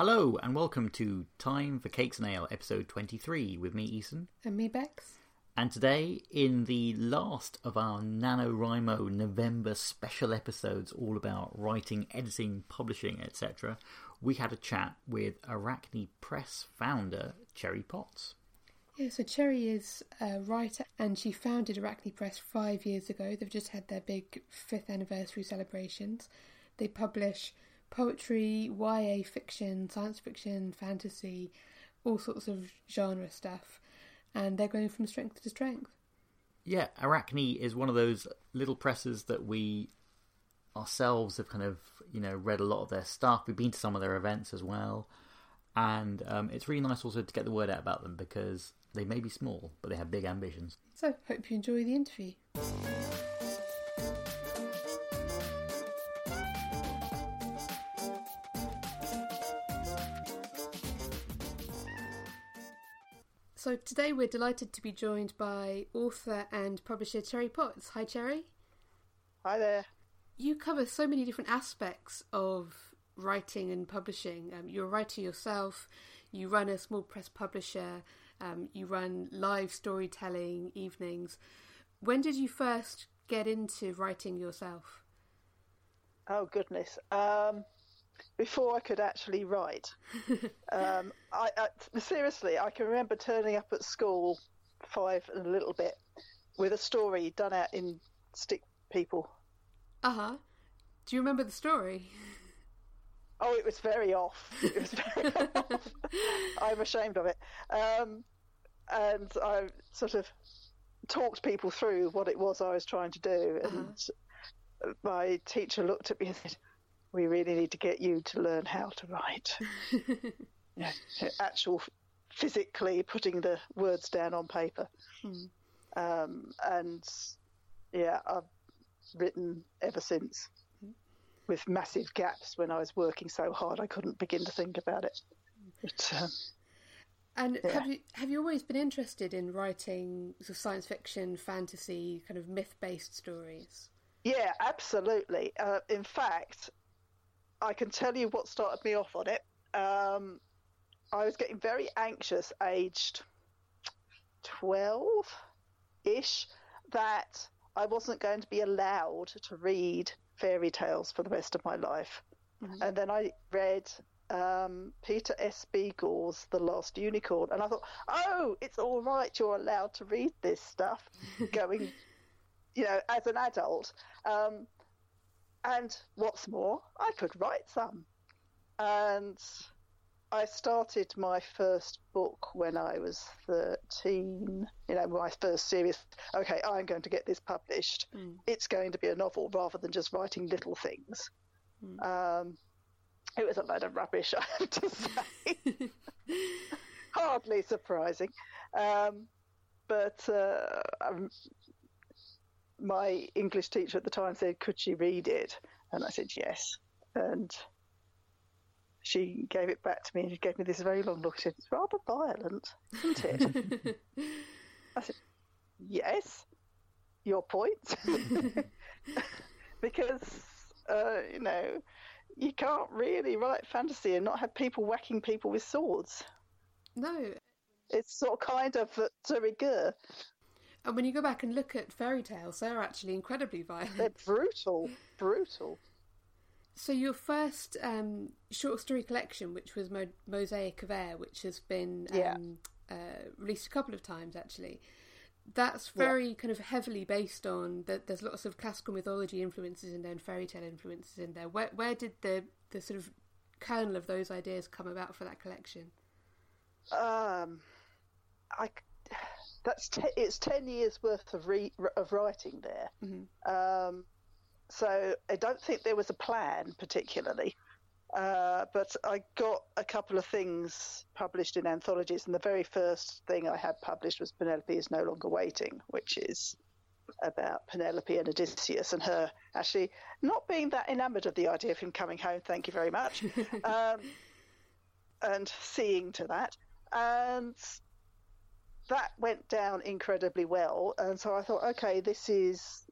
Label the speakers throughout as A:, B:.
A: Hello and welcome to Time for Cakes and Ale, episode 23, with me, Eason.
B: And me, Bex.
A: And today, in the last of our NaNoWriMo November special episodes, all about writing, editing, publishing, etc., we had a chat with Arachne Press founder Cherry Potts.
B: Yeah, so Cherry is a writer and she founded Arachne Press five years ago. They've just had their big fifth anniversary celebrations. They publish poetry, YA fiction, science fiction, fantasy, all sorts of genre stuff, and they're going from strength to strength.
A: Yeah, Arachne is one of those little presses that we ourselves have kind of you know read a lot of their stuff. We've been to some of their events as well, and um, it's really nice also to get the word out about them because they may be small, but they have big ambitions.
B: So, hope you enjoy the interview. So today we're delighted to be joined by author and publisher Cherry Potts. Hi, Cherry.
C: Hi there.
B: You cover so many different aspects of writing and publishing. Um, you're a writer yourself. You run a small press publisher. Um, you run live storytelling evenings. When did you first get into writing yourself?
C: Oh goodness. Um, before I could actually write. um, I, I, seriously, I can remember turning up at school five and a little bit with a story done out in stick people.
B: Uh huh. Do you remember the story?
C: Oh, it was very off. It was very off. I'm ashamed of it. Um, and I sort of talked people through what it was I was trying to do. And uh-huh. my teacher looked at me and said, we really need to get you to learn how to write. yeah, actual physically putting the words down on paper. Hmm. Um, and yeah, I've written ever since with massive gaps when I was working so hard I couldn't begin to think about it. But, um,
B: and yeah. have you have you always been interested in writing sort of science fiction, fantasy, kind of myth based stories?
C: Yeah, absolutely. Uh, in fact, I can tell you what started me off on it. Um, I was getting very anxious, aged 12 ish, that I wasn't going to be allowed to read fairy tales for the rest of my life. Mm-hmm. And then I read um, Peter S. Beagle's The Last Unicorn, and I thought, oh, it's all right, you're allowed to read this stuff going, you know, as an adult. Um, and what's more, I could write some. And I started my first book when I was 13. You know, my first serious, okay, I'm going to get this published. Mm. It's going to be a novel rather than just writing little things. Mm. Um, it was a load of rubbish, I have to say. Hardly surprising. Um, but uh, my English teacher at the time said, "Could she read it?" And I said, "Yes." And she gave it back to me, and she gave me this very long look. She said, "It's rather violent, isn't it?" I said, "Yes." Your point, because uh, you know you can't really write fantasy and not have people whacking people with swords.
B: No,
C: it's sort of kind of de rigueur.
B: And when you go back and look at fairy tales, they're actually incredibly violent.
C: They're brutal, brutal.
B: So your first um, short story collection, which was Mo- Mosaic of Air, which has been um, yeah. uh, released a couple of times actually, that's very yeah. kind of heavily based on that. There's lots of classical mythology influences in there and fairy tale influences in there. Where where did the the sort of kernel of those ideas come about for that collection?
C: Um, I that's te- it's ten years worth of re- of writing there. Mm-hmm. Um, so I don't think there was a plan particularly, uh, but I got a couple of things published in anthologies, and the very first thing I had published was Penelope is no longer waiting, which is about Penelope and Odysseus and her actually not being that enamoured of the idea of him coming home. Thank you very much, um, and seeing to that and that went down incredibly well. And so I thought, okay, this is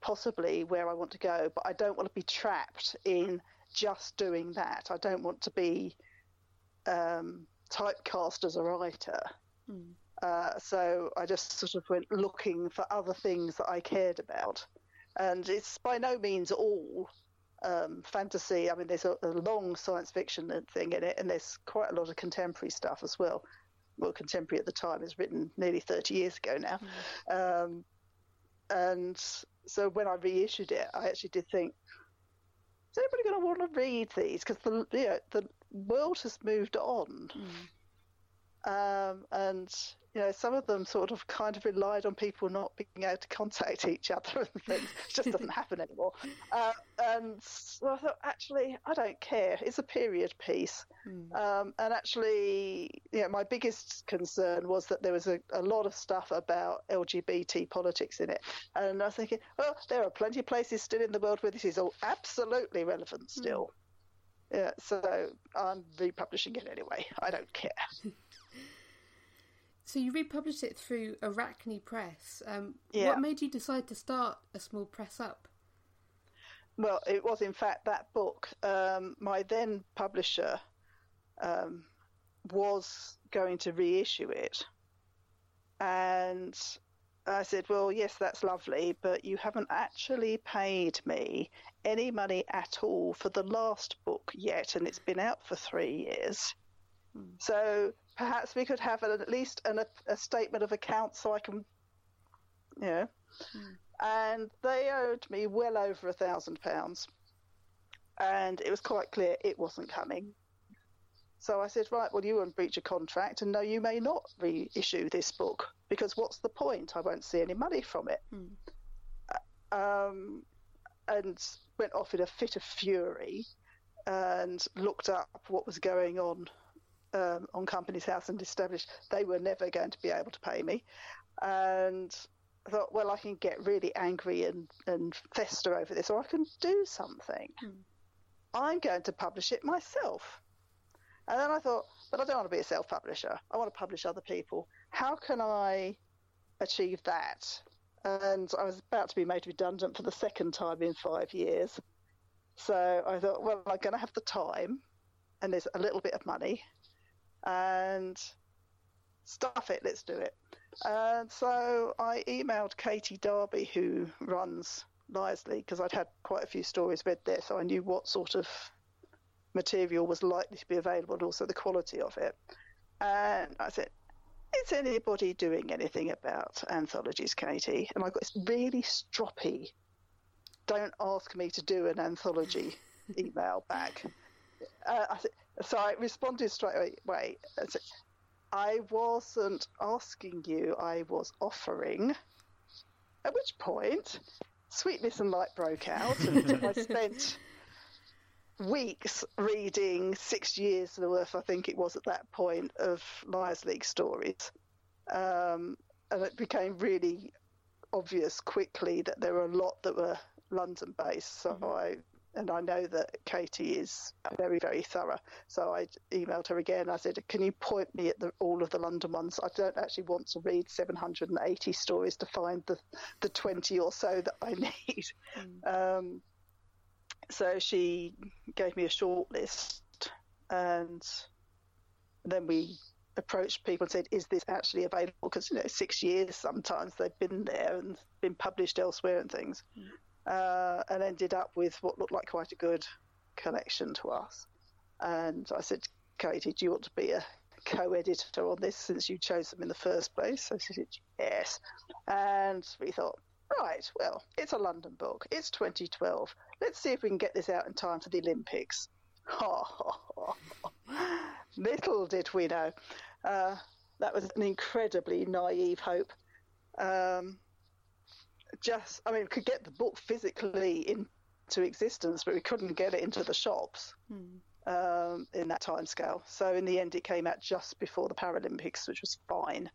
C: possibly where I want to go, but I don't want to be trapped in just doing that. I don't want to be um, typecast as a writer. Mm. Uh, so I just sort of went looking for other things that I cared about. And it's by no means all um, fantasy. I mean, there's a, a, long science fiction thing in it, and there's quite a lot of contemporary stuff as well. Well, contemporary at the time is written nearly 30 years ago now. Mm. Um, and so when I reissued it, I actually did think, is anybody going to want to read these? Because the you know, the world has moved on. Mm. Um, and you know, some of them sort of kind of relied on people not being able to contact each other and things. It just doesn't happen anymore. Uh, and so I thought, actually, I don't care. It's a period piece. Mm. Um, and actually, you know, my biggest concern was that there was a, a, lot of stuff about LGBT politics in it. And I was thinking, well, there are plenty of places still in the world where this is all absolutely relevant hmm. still. Mm. Yeah, so I'm republishing it anyway. I don't care.
B: So you republished it through Arachne Press. Um, yeah. What made you decide to start a small press up?
C: Well, it was in fact that book. Um, my then publisher um, was going to reissue it, and I said, "Well, yes, that's lovely, but you haven't actually paid me any money at all for the last book yet, and it's been out for three years." Hmm. So perhaps we could have an, at least an, a, a, statement of account so I can, you know. Mm. And they owed me well over a thousand pounds, and it was quite clear it wasn't coming. So I said, right, well, you won't breach a contract, and no, you may not reissue this book because what's the point? I won't see any money from it. Mm. Um, and went off in a fit of fury and looked up what was going on um, on Companies House and established they were never going to be able to pay me. And I thought, well, I can get really angry and, and fester over this, or I can do something. Mm. I'm going to publish it myself. And then I thought, but I don't want to be a self publisher. I want to publish other people. How can I achieve that? And I was about to be made redundant for the second time in five years. So I thought, well, I'm going to have the time and there's a little bit of money and stuff it, let's do it. And so I emailed Katy Darby, who runs League, because I'd had quite a few stories read there, so I knew what sort of material was likely to be available and also the quality of it. And I said, Is anybody doing anything about anthologies, Katie? And I got this really stroppy, don't ask me to do an anthology email back. Uh, I said, so I responded straight away. I wasn't asking you, I was offering. At which point, sweetness and light broke out, and I spent weeks reading six years worth, I think it was at that point, of Liar's League stories. Um, and it became really obvious quickly that there were a lot that were London based. So mm-hmm. I and I know that Katy is very, very thorough. So I emailed her again. I said, "Can you point me at the, all of the London ones? I don't actually want to read 780 stories to find the the 20 or so that I need." Mm. Um, so she gave me a short list, and then we approached people and said, "Is this actually available?" Because you know, six years sometimes they've been there and been published elsewhere and things. Mm uh, and ended up with what looked like quite a good collection to us. And I said, Katy, do you want to be a co-editor on this since you chose them in the first place? So she said, yes. And we thought, right, well, it's a London book. It's 2012. Let's see if we can get this out in time for the Olympics. Little did we know. Uh, that was an incredibly naive hope. Um, just, I mean, we could get the book physically into existence, but we couldn't get it into the shops hmm. um, in that time scale. So in the end, it came out just before the Paralympics, which was fine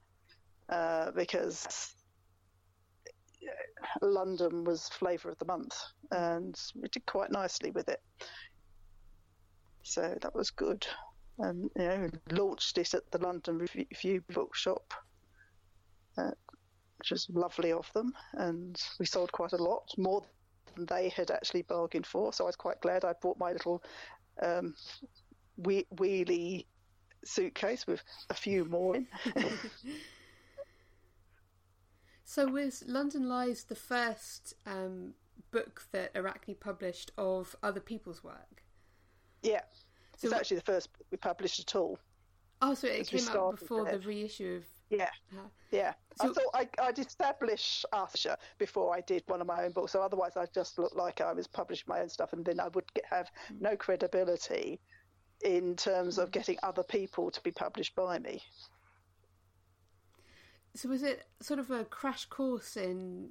C: uh, because London was flavour of the month, and we did quite nicely with it. So that was good, and you know, launched it at the London Review Bookshop. Uh, which was lovely of them. And we sold quite a lot, more than they had actually bargained for. So I was quite glad I bought my little um, whe- wheelie suitcase with a few more in.
B: so was London Lies the first um, book that Arachne published of other people's work?
C: Yeah. So it's actually the first book we published at all.
B: Oh, so it came out before the reissue of.
C: Yeah, uh, yeah. So, I thought I, I'd establish Arthur before I did one of my own books. So otherwise, I'd just look like I was publishing my own stuff, and then I would get, have no credibility in terms of getting other people to be published by me.
B: So was it sort of a crash course in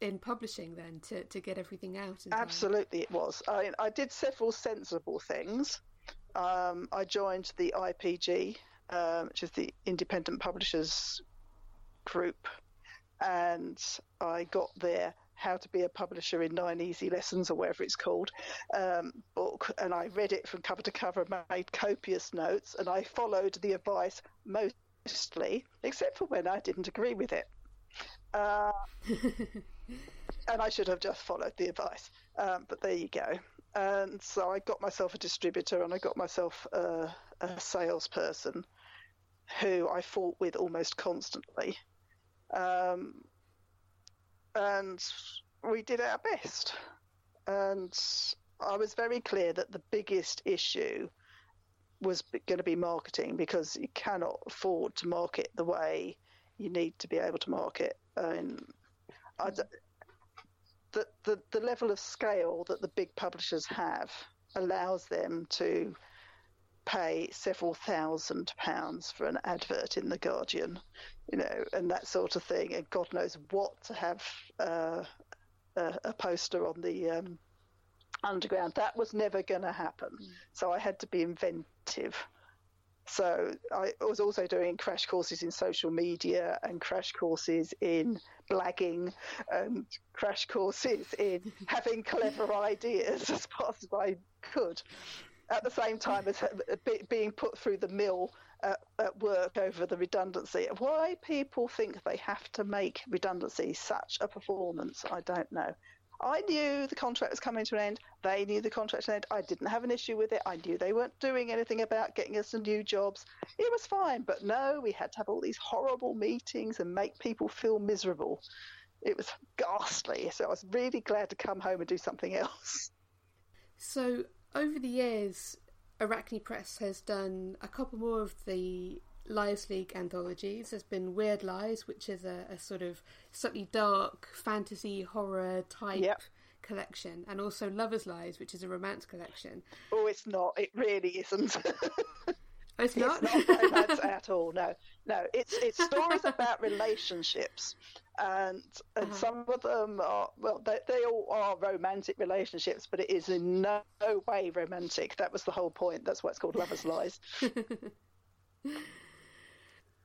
B: in publishing then to, to get everything out?
C: Absolutely, it was. I, I did several sensible things. Um, I joined the IPG, um, which is the Independent Publishers Group, and I got their How to Be a Publisher in Nine Easy Lessons, or whatever it's called, um, book, and I read it from cover to cover, made copious notes, and I followed the advice mostly, except for when I didn't agree with it. Uh, and I should have just followed the advice. Um, but there you go. And so I got myself a distributor and I got myself a, a salesperson who I fought with almost constantly. Um, and we did our best. And I was very clear that the biggest issue was going to be marketing because you cannot afford to market the way you need to be able to market. I, the, the, the level of scale that the big publishers have allows them to pay several thousand pounds for an advert in the Guardian, you know, and that sort of thing, and God knows what to have uh, a, a, poster on the um, underground. That was never going to happen. Mm. So I had to be inventive. So I was also doing crash courses in social media and crash courses in blagging and crash courses in having clever ideas as fast as I could. At the same time as uh, being put through the mill at, at work over the redundancy. Why people think they have to make redundancy such a performance, I don't know. I knew the contract was coming to an end. They knew the contract was end. I didn't have an issue with it. I knew they weren't doing anything about getting us some new jobs. It was fine. But no, we had to have all these horrible meetings and make people feel miserable. It was ghastly. So I was really glad to come home and do something else.
B: So over the years, Arachne Press has done a couple more of the Lies League anthologies. There's been Weird Lies, which is a, a sort of slightly dark fantasy horror type yep. collection, and also Lovers Lies, which is a romance collection.
C: Oh, it's not. It really isn't.
B: it's not.
C: It's not romance at all. No, no. It's it's stories about relationships, and and uh-huh. some of them are well, they, they all are romantic relationships, but it is in no way romantic. That was the whole point. That's why it's called Lovers Lies.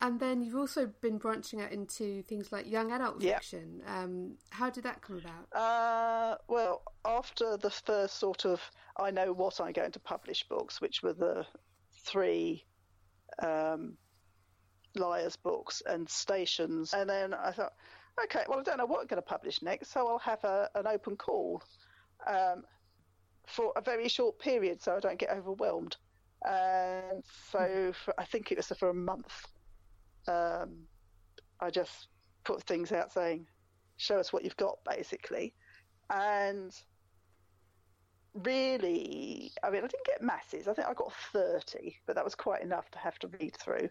B: And then you've also been branching out into things like young adult fiction. Um, how did that come about?
C: Uh, well, after the first sort of I know what I'm going to publish books, which were the three um, Liars books and Stations, and then I thought, okay, well, I don't know what I'm going to publish next, so I'll have a, an open call um, for a very short period so I don't get overwhelmed. And so for, I think it was for a month um, I just put things out saying, show us what you've got, basically. And really, I mean, I didn't get masses. I think I got 30, but that was quite enough to have to read through.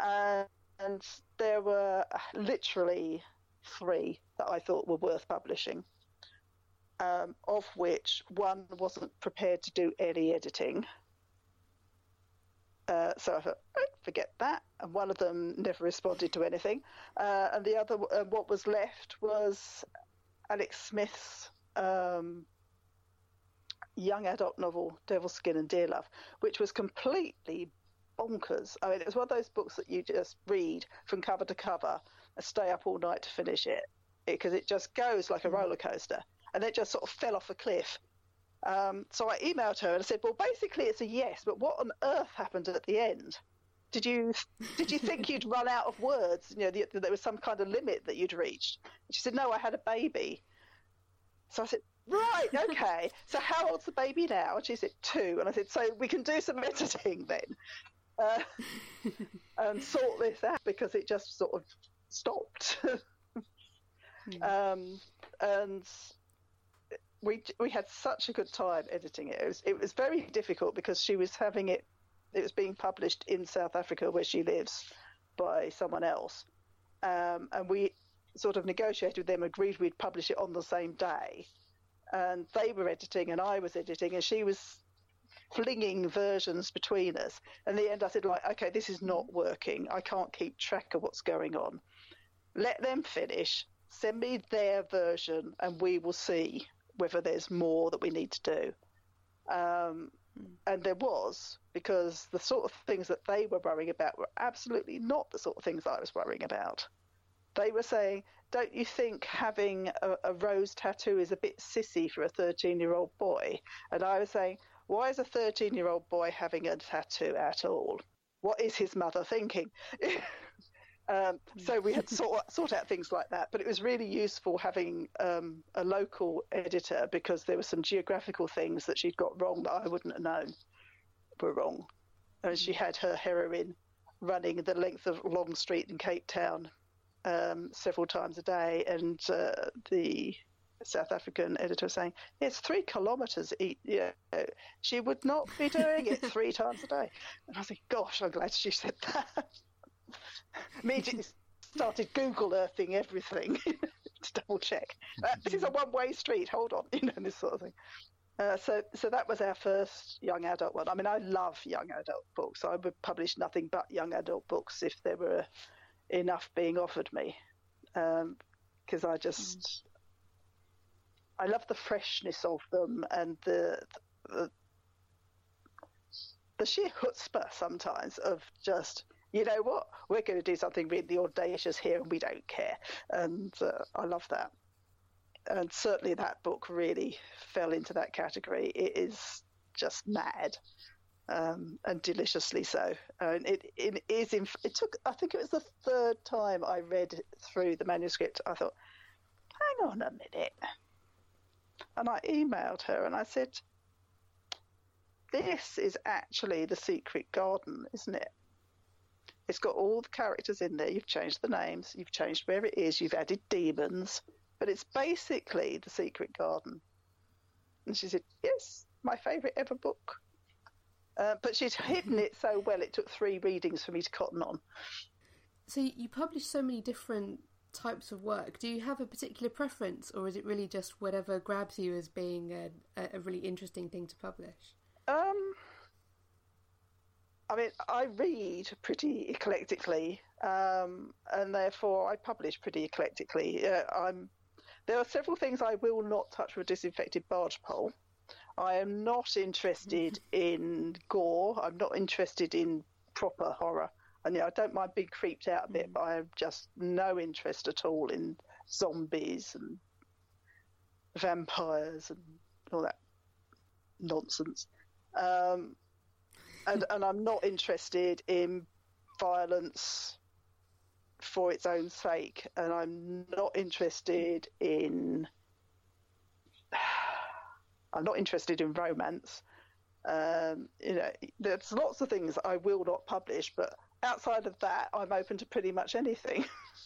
C: and there were literally three that I thought were worth publishing, um, of which one wasn't prepared to do any editing. Uh, so I thought, oh, forget that. And one of them never responded to anything. Uh, and the other, uh, what was left was Alex Smith's um, young adult novel, Devilskein and Dearlove, which was completely bonkers. I mean, it was one of those books that you just read from cover to cover and stay up all night to finish it because it, it just goes like a hmm. roller coaster. And it just sort of fell off a cliff um, so I emailed her and I said, "Well, basically it's a yes, but what on earth happened at the end? Did you did you think you'd run out of words? You know, the, there was some kind of limit that you'd reached?" And she said, "No, I had a baby." So I said, right, okay. So how old's the baby now? And she said, two. And I said, so we can do some editing then uh, and sort this out because it just sort of stopped. hmm. um, and we we had such a good time editing it. It was, it was very difficult because she was having it. It was being published in South Africa where she lives by someone else, um, and we sort of negotiated with them, agreed we'd publish it on the same day, and they were editing and I was editing, and she was flinging versions between us. In the end, I said, like, okay, this is not working. I can't keep track of what's going on. Let them finish. Send me their version, and we will see whether there's more that we need to do. Um, and there was, because the sort of things that they were worrying about were absolutely not the sort of things I was worrying about. They were saying, don't you think having a, a rose tattoo is a bit sissy for a 13 year old boy? And I was saying, why is a 13 year old boy having a tattoo at all? What is his mother thinking? um, so we had sort, sort out things like that, but it was really useful having um, a local editor because there were some geographical things that she'd got wrong that I wouldn't have known were wrong. And she had her heroine running the length of Long Street in Cape Town um, several times a day, and uh, the South African editor saying it's three kilometres. Yeah, she would not be doing it three times a day. And I was like, gosh, I'm glad she said that. Immediately started Google Earthing everything to double check. Uh, this is a one-way street. Hold on, you know this sort of thing. Uh, so, so that was our first young adult one. I mean, I love young adult books. I would publish nothing but young adult books if there were enough being offered me, because um, I just I love the freshness of them and the, the the sheer chutzpah sometimes of just you know what? We're going to do something really audacious here and we don't care. And uh, I love that. And certainly that book really fell into that category. It is just mad um, and deliciously so and it, it is in, it took I think it was the third time I read through the manuscript I thought hang on a minute and I emailed her and I said, This is actually the secret garden, isn't it? It's got all the characters in there. You've changed the names, you've changed where it is, you've added demons, but it's basically the secret garden. And she said, Yes, my favourite ever book. Uh, but she's hidden it so well, it took three readings for me to cotton on.
B: So you publish so many different types of work, do you have a particular preference, or is it really just whatever grabs you as being a, a really interesting thing to publish?
C: Um, I mean, I read pretty eclectically, um, and therefore I publish pretty eclectically. Uh, I'm there are several things I will not touch with a disinfected barge pole. I am not interested in gore. I'm not interested in proper horror. And yeah, I don't mind being creeped out a bit, mm. but I have just no interest at all in zombies and vampires and all that nonsense. Um, and, and I'm not interested in violence for its own sake, and I'm not interested in. I'm not interested in romance. Um, you know, there's lots of things I will not publish, but outside of that, I'm open to pretty much anything.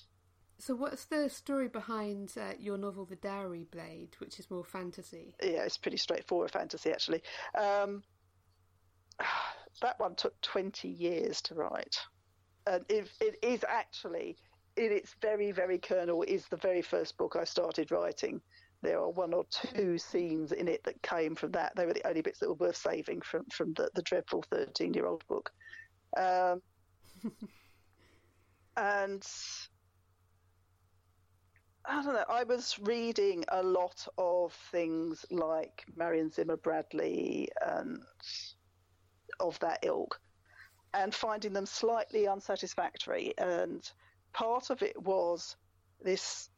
B: so, what's the story behind uh, your novel, The Dowry Blade, which is more fantasy?
C: Yeah, it's pretty straightforward fantasy, actually. Um, that one took 20 years to write. And it, it is actually, in its very, very kernel, is the very first book I started writing. There are one or two scenes in it that came from that. They were the only bits that were worth saving from, from the, the dreadful 13 year old book. Um, and I don't know. I was reading a lot of things like Marion Zimmer Bradley and of that ilk, and finding them slightly unsatisfactory. And part of it was this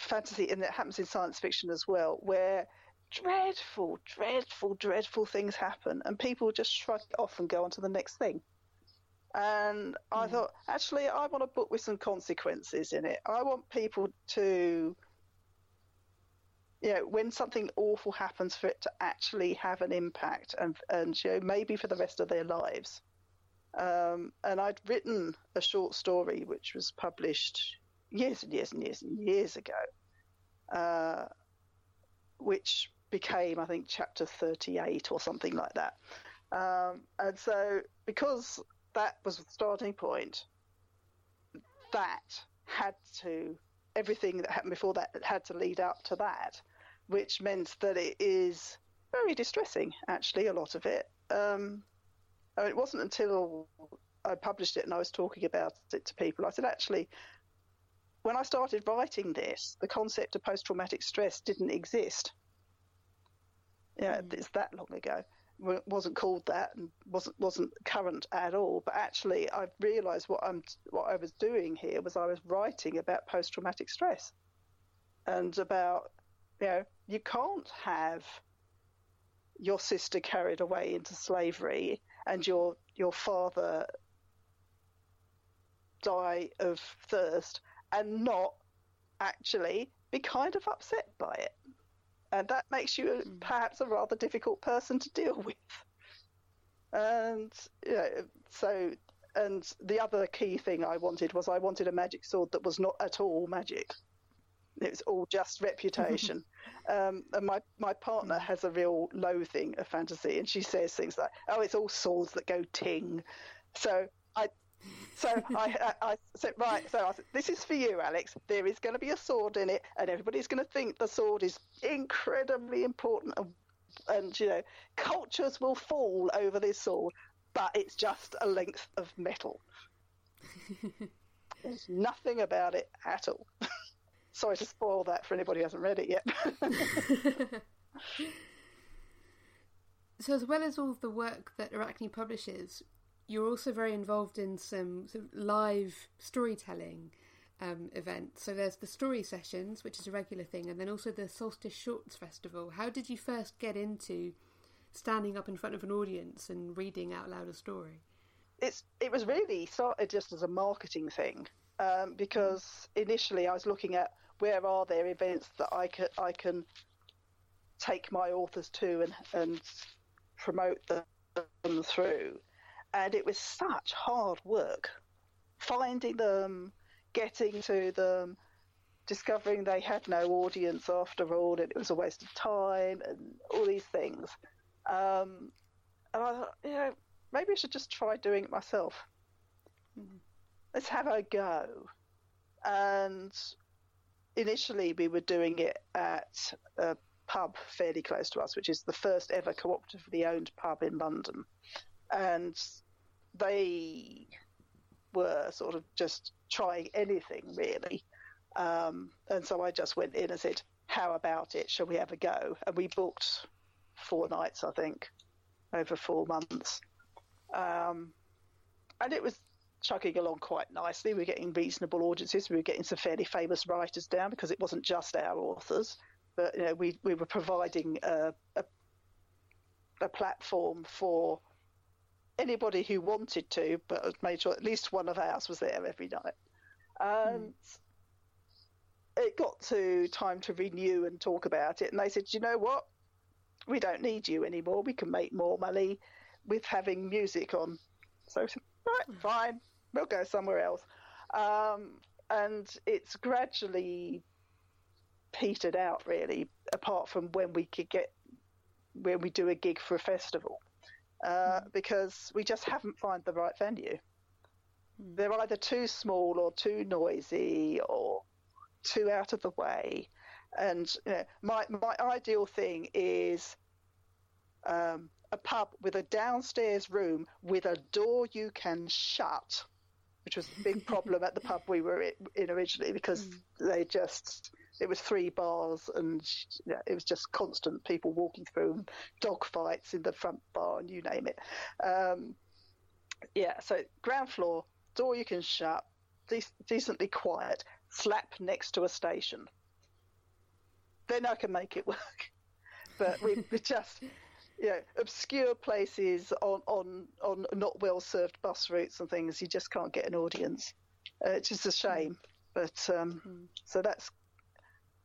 C: fantasy, and it happens in science fiction as well, where dreadful, dreadful, dreadful things happen, and people just shrug it off and go on to the next thing. And I mm. thought, actually, I want a book with some consequences in it. I want people to you know, when something awful happens, for it to actually have an impact and, and you know, maybe for the rest of their lives. Um, and I'd written a short story which was published years and years and years and years ago, uh, which became, I think, chapter 38 or something like that. Um, and so, because that was the starting point, that had to, everything that happened before that had to lead up to that, which meant that it is very distressing, actually, a lot of it. Um, it wasn't until I published it and I was talking about it to people, I said, actually, when I started writing this, the concept of post traumatic stress didn't exist. Yeah, mm. it's that long ago. It wasn't called that and wasn't wasn't current at all. But actually, I've realised what I'm what I was doing here was I was writing about post traumatic stress and about you know you can't have your sister carried away into slavery and your your father die of thirst and not actually be kind of upset by it. And that makes you mm. perhaps a rather difficult person to deal with. And you know, so, and the other key thing I wanted was I wanted a magic sword that was not at all magic. It was all just reputation. um, and my, my partner hmm. has a real loathing of fantasy, and she says things like, "Oh, it's all swords that go ting." So I so I, I, I, said, right, so I said, this is for you, Alex. There is going to be a sword in it, and everybody's going to think the sword is incredibly important, and, and, you know, cultures will fall over this sword, but it's just a length of metal. There's nothing about it at all. Sorry to spoil that for anybody who hasn't read it yet.
B: so, as well as all the work that Arachne publishes, you're also very involved in some sort of live storytelling um, events. So there's the story sessions, which is a regular thing, and then also the Solstice Shorts Festival. How did you first get into standing up in front of an audience and reading out loud a story?
C: It's it was really started just as a marketing thing um, because initially I was looking at where are there events that I can I can take my authors to and and promote them through and it was such hard work finding them, getting to them, discovering they had no audience after all, and it was a waste of time, and all these things. Um, and I thought, you know, maybe I should just try doing it myself. Mm-hmm. Let's have a go. And initially, we were doing it at a pub fairly close to us, which is the first ever cooperatively owned pub in London and they were sort of just trying anything really. Um, and so I just went in and said, "How about it? Shall we have a go?" And we booked four nights, I think, over four months, um, and it was chugging along quite nicely. We were getting reasonable audiences. We were getting some fairly famous writers down because it wasn't just our authors, but you know, we we were providing a, a, a platform for anybody who wanted to, but made sure at least one of ours was there every night. And mm. it got to time to renew and talk about it, and they said, you know what? We don't need you anymore. We can make more money with having music on. So, right, hmm. fine, we'll go somewhere else. Um, and it's gradually petered out, really, apart from when we could get when we do a gig for a festival uh, mm. because we just haven't found the right venue. Mm. They're either too small or too noisy or too out of the way. And you know, my my ideal thing is um, a pub with a downstairs room with a door you can shut, which was a big problem at the pub we were in originally because mm. they just it was three bars and yeah, it was just constant people walking through dog fights in the front bar and you name it um, yeah so ground floor door you can shut de- decently quiet slap next to a station then i can make it work but we, we just you know, obscure places on, on, on not well served bus routes and things, you just can't get an audience. Uh, it's just a shame. But um, mm. so that's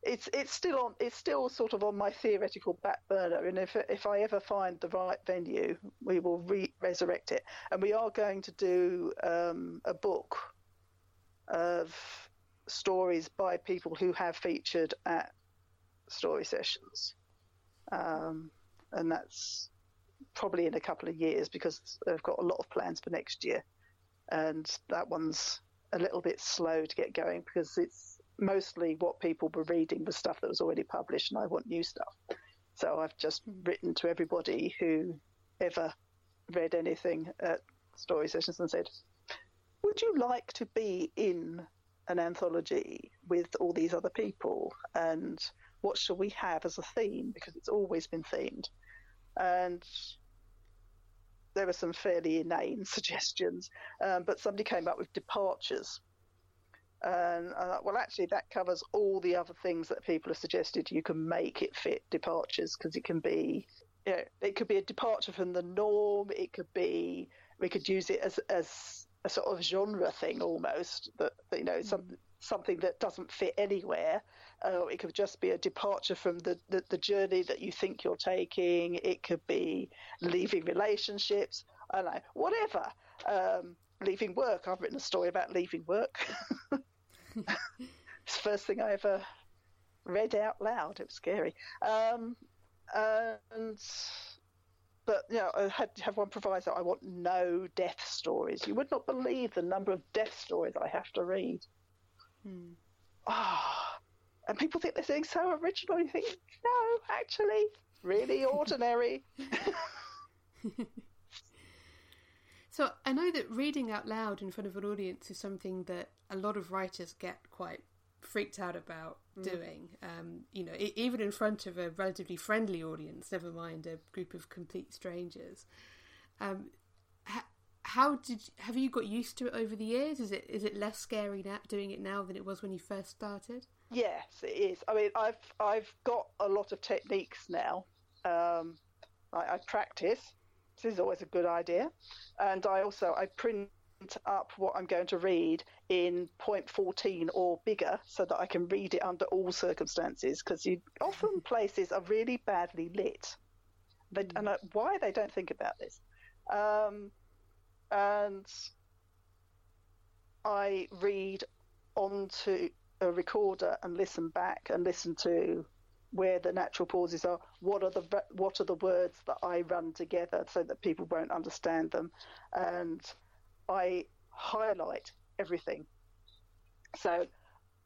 C: it's it's still on it's still sort of on my theoretical back burner. And if if I ever find the right venue we will re- resurrect it. And we are going to do um, a book of stories by people who have featured at story sessions. Um, and that's probably in a couple of years because they've got a lot of plans for next year. And that one's a little bit slow to get going because it's mostly what people were reading was stuff that was already published, and I want new stuff. So I've just written to everybody who ever read anything at story sessions and said, "Would you like to be in an anthology with all these other people? And what shall we have as a theme? Because it's always been themed." And there were some fairly inane suggestions, um, but somebody came up with departures and uh, well, actually, that covers all the other things that people have suggested. You can make it fit departures because it can be, you know, it could be a departure from the norm. It could be we could use it as as a sort of genre thing almost that you know some, mm. something that doesn't fit anywhere. Uh, it could just be a departure from the, the, the journey that you think you're taking. It could be leaving relationships. I don't know, whatever. Um, leaving work. I've written a story about leaving work. it's the first thing I ever read out loud. It was scary. Um, and but you know, I had to have one proviso. I want no death stories. You would not believe the number of death stories I have to read. Hmm. Oh, and people think they're saying so original. You think, no, actually, really ordinary.
B: So I know that reading out loud in front of an audience is something that a lot of writers get quite freaked out about mm. doing. Um, you know, even in front of a relatively friendly audience, never mind a group of complete strangers. Um, how did have you got used to it over the years? Is it is it less scary now, doing it now than it was when you first started?
C: Yes, it is. I mean, I've I've got a lot of techniques now. Um, I, I practice this is always a good idea. And I also I print up what I'm going to read in point 14 or bigger so that I can read it under all circumstances because often places are really badly lit. They, and I, why they don't think about this. Um, and I read onto a recorder and listen back and listen to where the natural pauses are. What are the what are the words that I run together so that people won't understand them, and I highlight everything. So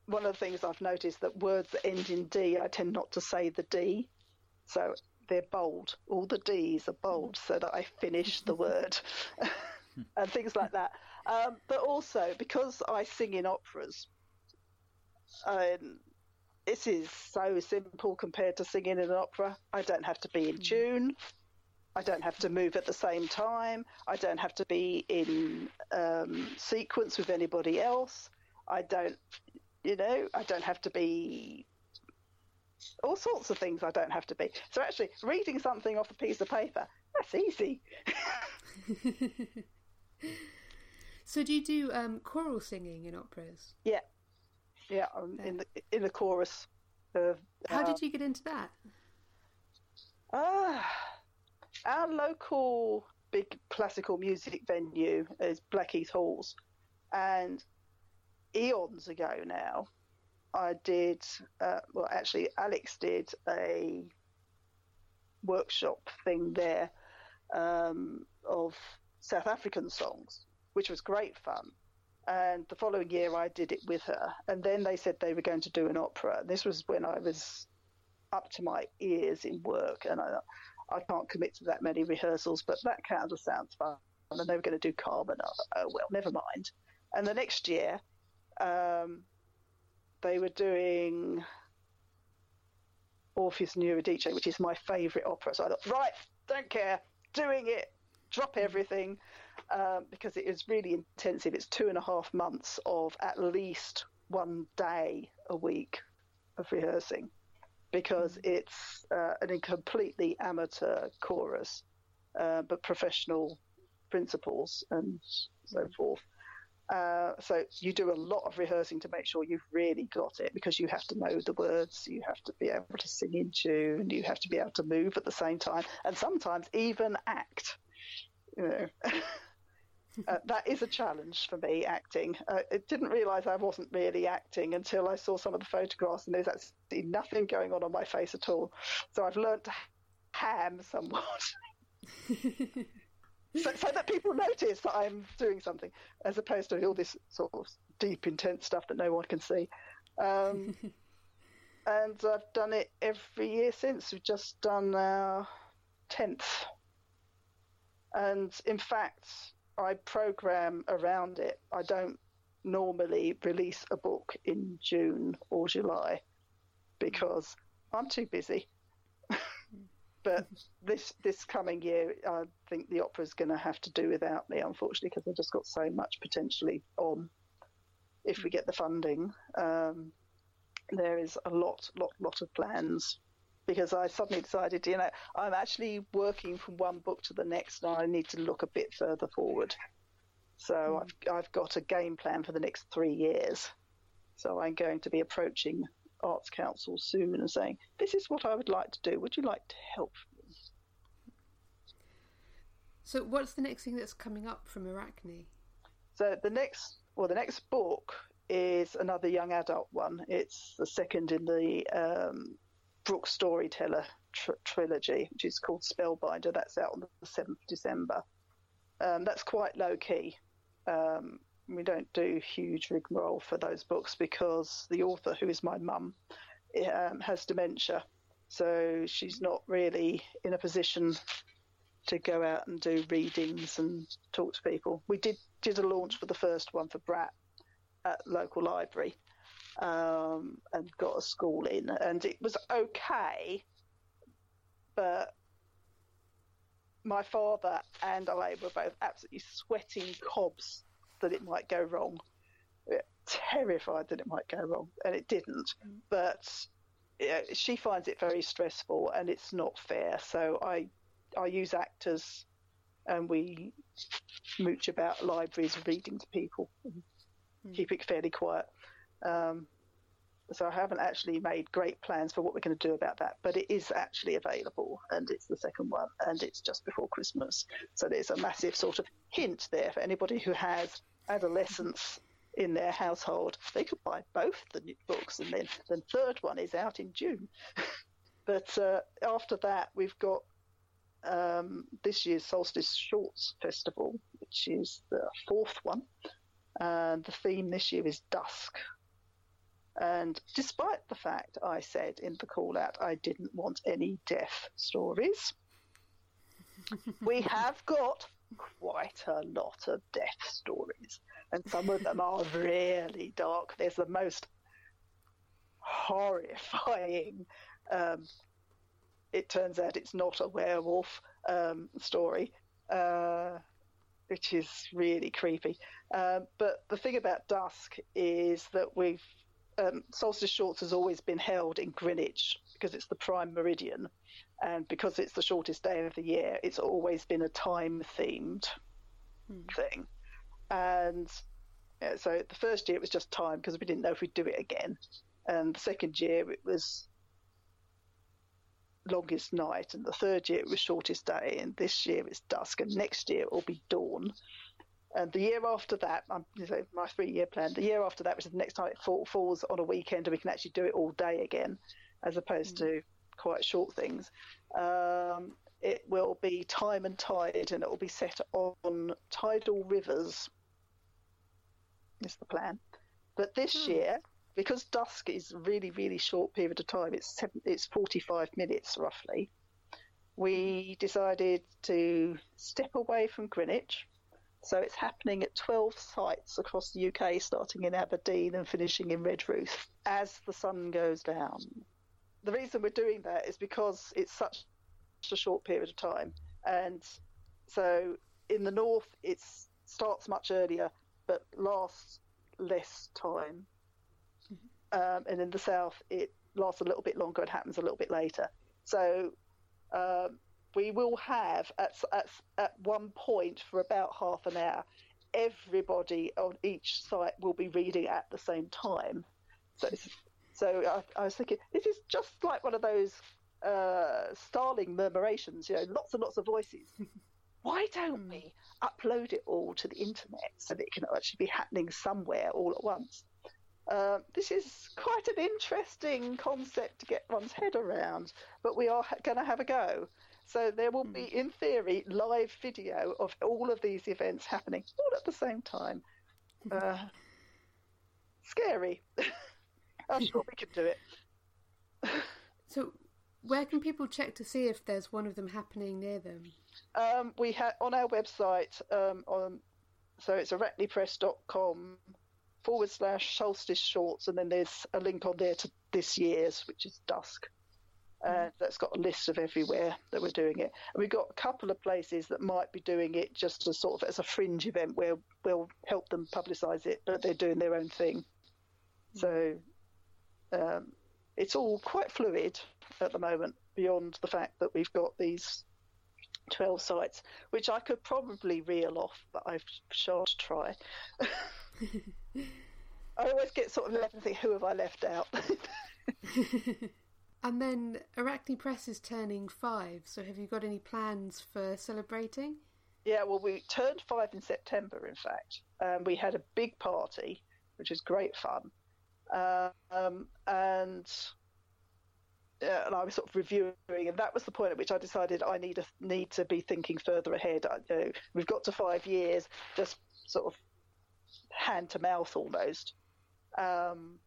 C: one of the things I've noticed that words that end in D, I tend not to say the D, so they're bold. All the D's are bold so that I finish the word, and things like that. Um, but also because I sing in operas. Um, this is so simple compared to singing in an opera. I don't have to be in hmm. tune. I don't have to move at the same time. I don't have to be in um, sequence with anybody else. I don't, you know, I don't have to be all sorts of things I don't have to be. So actually, reading something off a piece of paper, that's easy.
B: so do you do um, choral singing in operas?
C: Yeah, yeah, um, in the in the chorus.
B: Uh, How did you get into that?
C: Uh, our local big classical music venue is Blackheath Halls, and eons ago now, I did. Uh, well, actually, Alex did a workshop thing there um, of South African songs, which was great fun. And the following year, I did it with her. And then they said they were going to do an opera. This was when I was up to my ears in work, and I, I can't commit to that many rehearsals, but that kind of sounds fun. And they were going to do Carmen. Oh, well, never mind. And the next year, um, they were doing Orpheus and Eurydice, which is my favourite opera. So I thought, right, don't care, doing it, drop everything um, because it is really intensive. It's two and a half months of at least one day a week of rehearsing because it's uh, an completely amateur chorus, uh, but professional principals and so forth. Uh, so you do a lot of rehearsing to make sure you've really got it because you have to know the words, you have to be able to sing in tune, you have to be able to move at the same time, and sometimes even act. You know. Uh, that is a challenge for me acting. Uh, I didn't realise I wasn't really acting until I saw some of the photographs, and there's absolutely nothing going on on my face at all. So I've learned to ham somewhat. so, so, that people notice that I'm doing something, as opposed to all this sort of deep, intense stuff that no one can see. Um, and I've done it every year since. We've just done our tenth, and in fact, I program around it. I don't normally release a book in June or July because I'm too busy. but this this coming year, I think the opera's going to have to do without me, unfortunately, because I've just got so much potentially on. If we get the funding, um, there is a lot, lot, lot of plans. Because I suddenly decided, you know, I'm actually working from one book to the next, and I need to look a bit further forward. So mm. I've I've got a game plan for the next three years. So I'm going to be approaching Arts Council soon and saying, "This is what I would like to do. Would you like to help me?"
B: So, what's the next thing that's coming up from Arachne?
C: So the next, well, the next book is another young adult one. It's the second in the um, Brooke Storyteller tr- trilogy, which is called Spellbinder. That's out on the 7th of December. Um, that's quite low key. Um, we don't do huge rigmarole for those books because the author, who is my mum, um, has dementia. So she's not really in a position to go out and do readings and talk to people. We did did a launch for the first one for Brat at local library, um, and got a school in, and it was okay, but my father and I were both absolutely sweating cobs that it might go wrong. We're terrified that it might go wrong, and it didn't. Mm. But she finds it very stressful, and it's not fair. So I, I use actors, and we mooch about libraries, reading to people, mm. keep it fairly quiet. Um, so I haven't actually made great plans for what we're going to do about that, but it is actually available, and it's the second one, and it's just before Christmas. So there's a massive sort of hint there for anybody who has adolescents in their household. They could buy both the new books, and then the third one is out in June. but uh, after that, we've got um, this year's Solstice Shorts Festival, which is the fourth one. And the theme this year is dusk, and despite the fact I said in the call out I didn't want any death stories, we have got quite a lot of death stories. And some of them are really dark. There's the most horrifying. Um, it turns out it's not a werewolf um, story, uh, which is really creepy. Uh, but the thing about Dusk is that we've um, solstice shorts has always been held in Greenwich because it's the prime meridian, and because it's the shortest day of the year, it's always been a time themed hmm. thing. And yeah, so the first year it was just time because we didn't know if we'd do it again, and the second year it was longest night, and the third year it was shortest day, and this year it's dusk, and next year it will be dawn. And the year after that, know, my three-year plan. The year after that, which is the next time it fall, falls on a weekend, and we can actually do it all day again, as opposed mm. to quite short things. Um, it will be time and tide, and it will be set on tidal rivers. Is the plan. But this mm. year, because dusk is a really, really short period of time, it's seven, it's 45 minutes roughly. We decided to step away from Greenwich so it's happening at 12 sites across the UK, starting in Aberdeen and finishing in Redruth as the sun goes down. The reason we're doing that is because it's such a short period of time. And so in the north, it starts much earlier but lasts less time. Mm-hmm. Um, and in the south, it lasts a little bit longer and happens a little bit later. So um, we will have at, at, at one point for about half an hour everybody on each site will be reading at the same time. So, so I, I was thinking, this is just like one of those uh, Starling murmurations, you know, lots and lots of voices. Why don't hmm. we upload it all to the internet so that it can actually be happening somewhere all at once? Uh, this is quite an interesting concept to get one's head around, but we are ha- going to have a go. So there will be, hmm. in theory, live video of all of these events happening all at the same time. Uh, scary. I'm sure we can do it.
B: so, where can people check to see if there's one of them happening near them?
C: Um, we have on our website um, on so it's arachnepress.com forward slash solstice shorts, and then there's a link on there to this year's, which is dusk. Uh, that's got a list of everywhere that we're doing it. And we've got a couple of places that might be doing it just as sort of as a fringe event where we'll help them publicise it, but they're doing their own thing. So um, it's all quite fluid at the moment, beyond the fact that we've got these 12 sites, which I could probably reel off, but I've shan't try. I always get sort of left and think, who have I left out?
B: and then Arachne Press is turning five, so have you got any plans for celebrating?
C: Yeah, well, we turned five in September, in fact. Um, we had a big party, which was great fun. Um, and uh, and I was sort of reviewing, and that was the point at which I decided I need a, need to be thinking further ahead. I, you know, we've got to five years, just sort of hand to mouth almost. Um,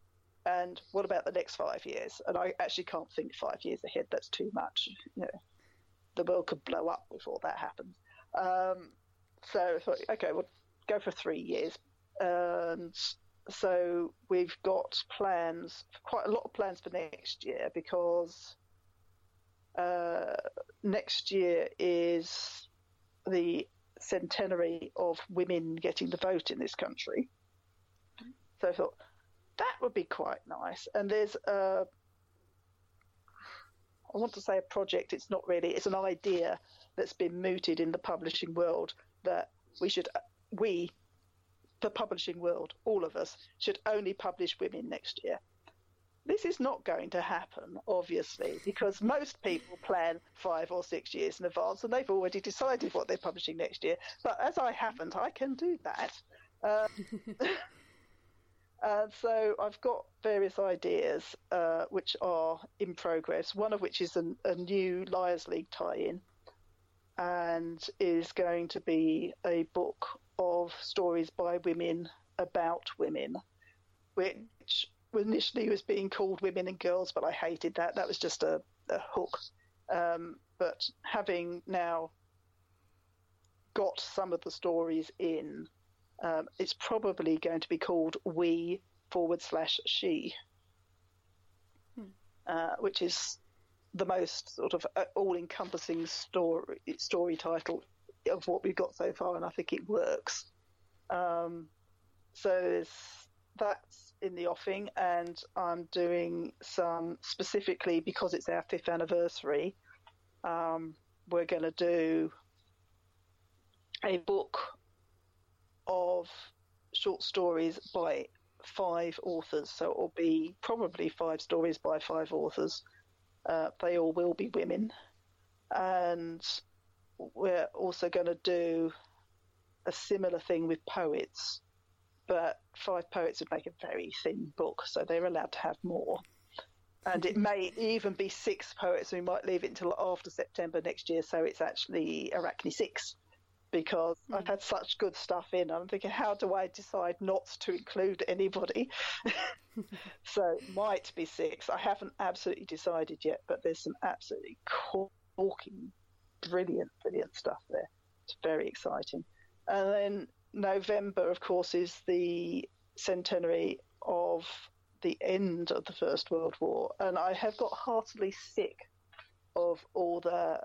C: and what about the next five years? And I actually can't think five years ahead. That's too much. You know, the world could blow up before that happens. Um, so I thought, okay, we'll go for three years. And so we've got plans, quite a lot of plans for next year because uh, next year is the centenary of women getting the vote in this country. So I thought that would be quite nice. And there's a, I want to say a project, it's not really, it's an idea that's been mooted in the publishing world that we should, we, the publishing world, all of us, should only publish women next year. This is not going to happen, obviously, because most people plan five or six years in advance and they've already decided what they're publishing next year. But as I haven't, I can do that. Uh, Uh, and so I've got various ideas uh, which are in progress, one of which is an, a new Liars League tie in and is going to be a book of stories by women about women, which initially was being called Women and Girls, but I hated that. That was just a, a hook. Um, but having now got some of the stories in, um, it's probably going to be called We forward slash She, hmm. uh, which is the most sort of uh, all-encompassing story story title of what we've got so far, and I think it works. Um, so that's in the offing, and I'm doing some specifically because it's our fifth anniversary. Um, we're going to do a book of short stories by five authors. So it will be probably five stories by five authors. Uh, they all will be women. And we're also going to do a similar thing with poets, but five poets would make a very thin book, so they're allowed to have more. And it may even be six poets. We might leave it until after September next year, so it's actually Arachne six, because mm. I've had such good stuff in. I'm thinking, how do I decide not to include anybody? so it might be six. I haven't absolutely decided yet, but there's some absolutely corking brilliant, brilliant stuff there. It's very exciting. And then November, of course, is the centenary of the end of the First World War. And I have got heartily sick of all the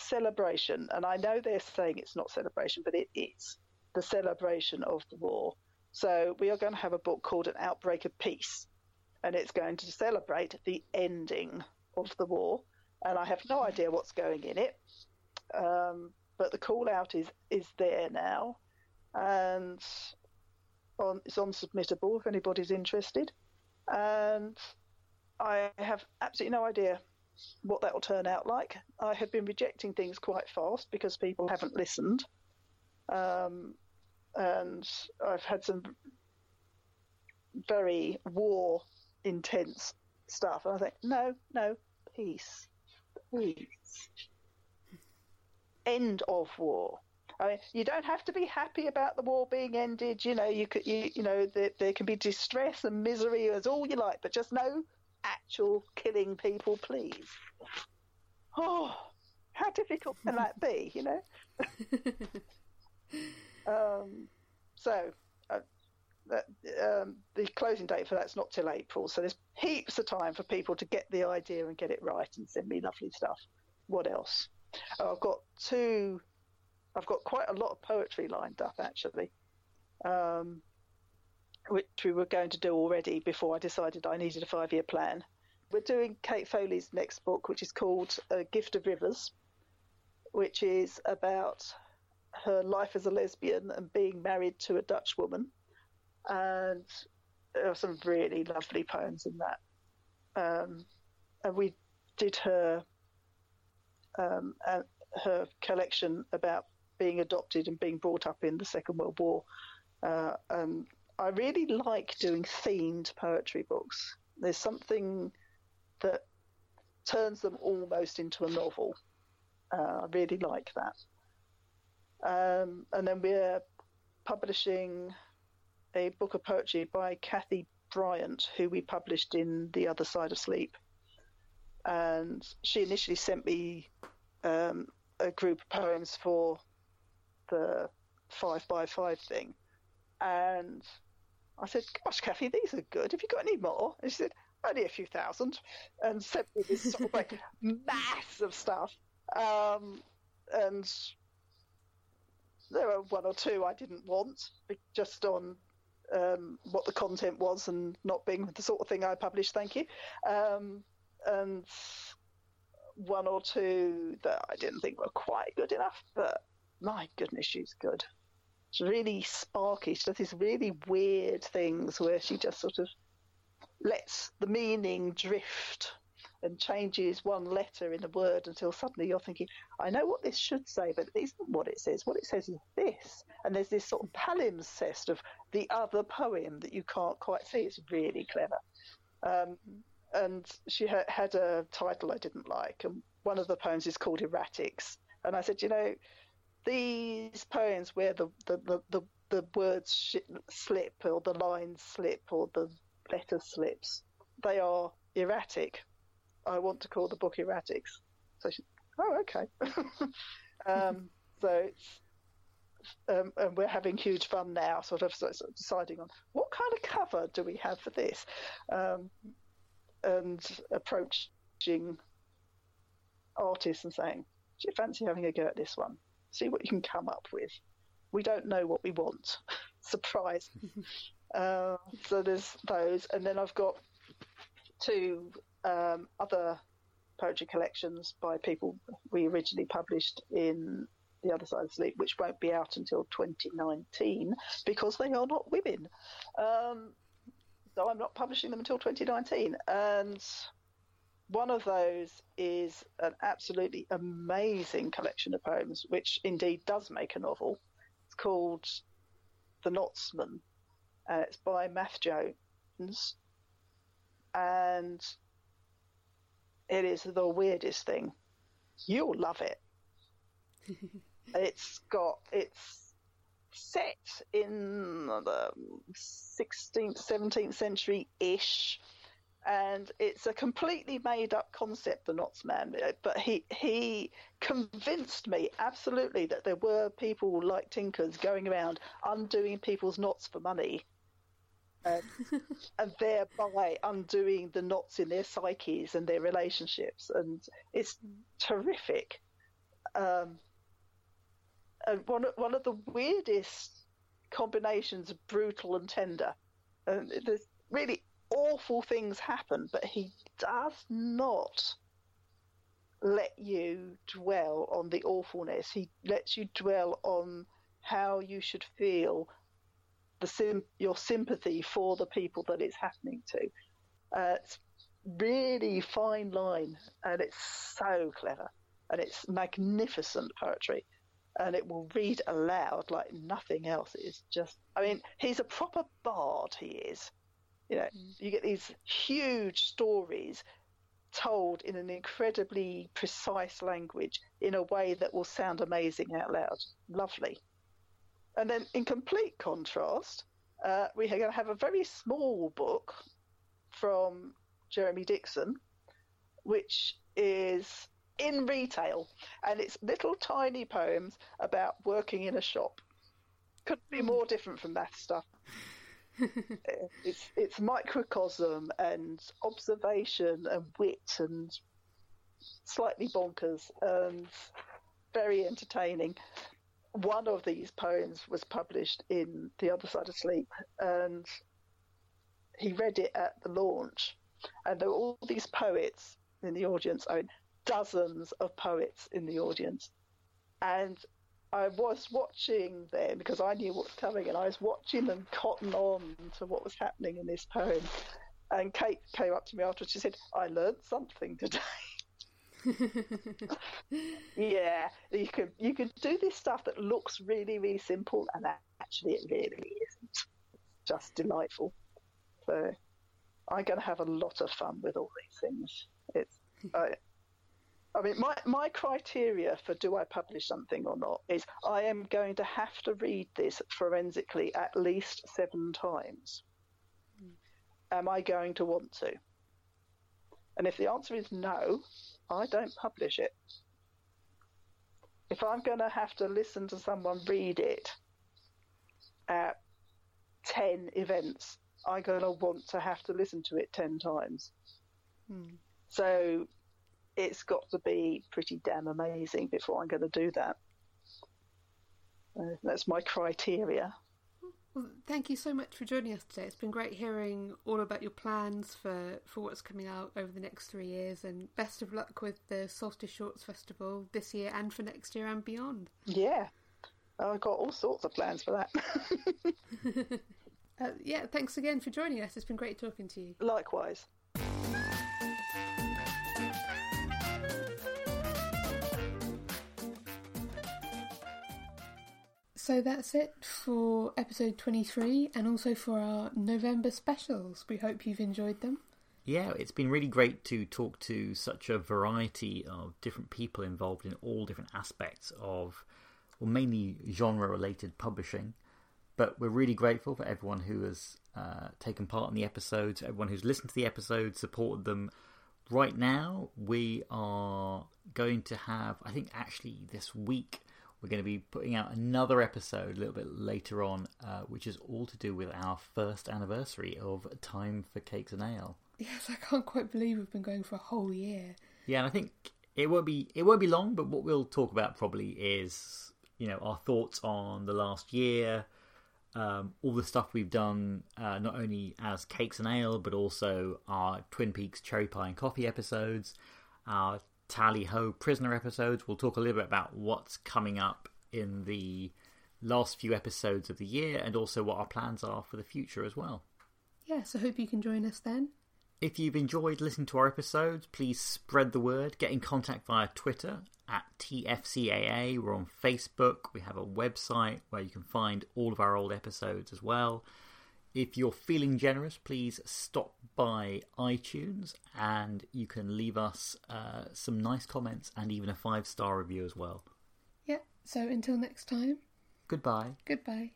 C: celebration. And I know they're saying it's not celebration, but it is the celebration of the war. So we are going to have a book called An Outbreak of Peace. And it's going to celebrate the ending of the war and I have no idea what's going in it. Um, but the call out is is there now, and on it's on submittable if anybody's interested, and I have absolutely no idea what that will turn out like. I have been rejecting things quite fast because people haven't listened. Um, and I've had some very war intense stuff. And I think, no, no, peace, peace. End of war. I mean, you don't have to be happy about the war being ended. You know, you could, you, you know, there, there can be distress and misery as all you like, but just no actual killing people, please. Oh, how difficult can that be? You know. um, so uh, um, the closing date for that's not till April, so there's heaps of time for people to get the idea and get it right and send me lovely stuff. What else? Oh, I've got two. I've got quite a lot of poetry lined up actually, um, which we were going to do already before I decided I needed a five-year plan. We're doing Kate Foley's next book, which is called A Gift of Rivers, which is about her life as a lesbian and being married to a Dutch woman. And there are some really lovely poems in that. Um, and we did her um, her collection about being adopted and being brought up in the Second World War. Uh, I really like doing themed poetry books. There's something that turns them almost into a novel. Uh, I really like that. Um, and then we're publishing a book of poetry by Kathy Bryant, who we published in The Other Side of Sleep. And she initially sent me um, a group of poems for the five by five thing. And I said, Gosh, Kathy, these are good. Have you got any more? And she said, Only a few thousand. And sent me this sort of like mass of stuff. Um, and there were one or two I didn't want, just on um, what the content was and not being the sort of thing I published. Thank you. Um, and one or two that I didn't think were quite good enough, but my goodness, she's good. Really sparky. She does these really weird things where she just sort of lets the meaning drift and changes one letter in a word until suddenly you're thinking, I know what this should say, but it isn't what it says. What it says is this. And there's this sort of palimpsest of the other poem that you can't quite see. It's really clever. Um, and she ha- had a title I didn't like, and one of the poems is called Erratics. And I said, you know, these poems where the, the, the, the, the words sh- slip or the lines slip or the letter slips, they are erratic I want to call the book Erratics. So she, oh, okay. um, so um, and we're having huge fun now, sort of, sort of, deciding on what kind of cover do we have for this, um, and approaching artists and saying, "Do you fancy having a go at this one? See what you can come up with." We don't know what we want. Surprise. uh, so there's those, and then I've got two um, other poetry collections by people we originally published in The Other Side of Sleep, which won't be out until 2019 because they are not women. Um, so I'm not publishing them until 2019. And one of those is an absolutely amazing collection of poems, which indeed does make a novel. It's called The Knotsman, and uh, it's by Math Jones. And it is the weirdest thing. You'll love it. it's got it's set in the 16th, 17th century ish, and it's a completely made up concept, the Knots Man. But he he convinced me absolutely that there were people like Tinkers going around undoing people's knots for money and, and thereby undoing the knots in their psyches and their relationships. And it's terrific. Um, and one one of the weirdest combinations of brutal and tender. And there's really awful things happen, but he does not let you dwell on the awfulness. He lets you dwell on how you should feel the sim- your sympathy for the people that it's happening to. Uh, it's really fine line, and it's so clever, and it's magnificent poetry, and it will read aloud like nothing else. It's just, I mean, he's a proper bard. He is. You know, mm. you get these huge stories told in an incredibly precise language in a way that will sound amazing out loud. Lovely. And then, in complete contrast, uh, we are going to have a very small book from Jeremy Dixon, which is in retail, and it's little tiny poems about working in a shop. Couldn't be hmm. more different from that stuff. it's it's microcosm and observation and wit and slightly bonkers and very entertaining one of these poems was published in The Other Side of Sleep, and he read it at the launch. And there were all these poets in the audience, I mean, dozens of poets in the audience. And I was watching them because I knew what was coming, and I was watching them cotton on to what was happening in this poem. And Kate came up to me after she said, I learned something today. yeah, you could you could do this stuff that looks really really simple, and actually it really isn't. Just delightful. So I'm going to have a lot of fun with all these things. It's. I mean, my, my criteria for do I publish something or not is I am going to have to read this forensically at least seven times. Mm. Am I going to want to? And if the answer is no, I don't publish it. If I'm going to have to listen to someone read it at 10 events, I'm going to want to have to listen to it 10 times. Hmm. So it's got to be pretty damn amazing before I'm going to do that. Uh, that's my criteria.
B: Well, thank you so much for joining us today. It's been great hearing all about your plans for, for what's coming out over the next three years, and best of luck with the Solstice Shorts Festival this year and for next year and beyond.
C: Yeah, I've got all sorts of plans for
B: that. uh, yeah, thanks again for joining us. It's been great talking to you.
C: Likewise.
B: So that's it for episode 23 and also for our November specials. We hope you've enjoyed them.
A: Yeah, it's been really great to talk to such a variety of different people involved in all different aspects of, well, mainly genre related publishing. But we're really grateful for everyone who has uh, taken part in the episodes, everyone who's listened to the episodes, supported them. Right now, we are going to have, I think actually this week, we're going to be putting out another episode a little bit later on, uh, which is all to do with our first anniversary of Time for Cakes and Ale.
B: Yes, I can't quite believe we've been going for a whole year.
A: Yeah, and I think it won't be it won't be long, but what we'll talk about probably is you know our thoughts on the last year, um, all the stuff we've done, uh, not only as Cakes and Ale, but also our Twin Peaks Cherry Pie and Coffee episodes, our Tally Ho prisoner episodes. We'll talk a little bit about what's coming up in the last few episodes of the year and also what our plans are for the future as well.
B: Yes, I hope you can join us then.
A: If you've enjoyed listening to our episodes, please spread the word. Get in contact via Twitter at TFCAA. We're on Facebook. We have a website where you can find all of our old episodes as well. If you're feeling generous, please stop by iTunes and you can leave us uh, some nice comments and even a five star review as well.
B: Yeah, so until next time.
A: Goodbye.
B: Goodbye.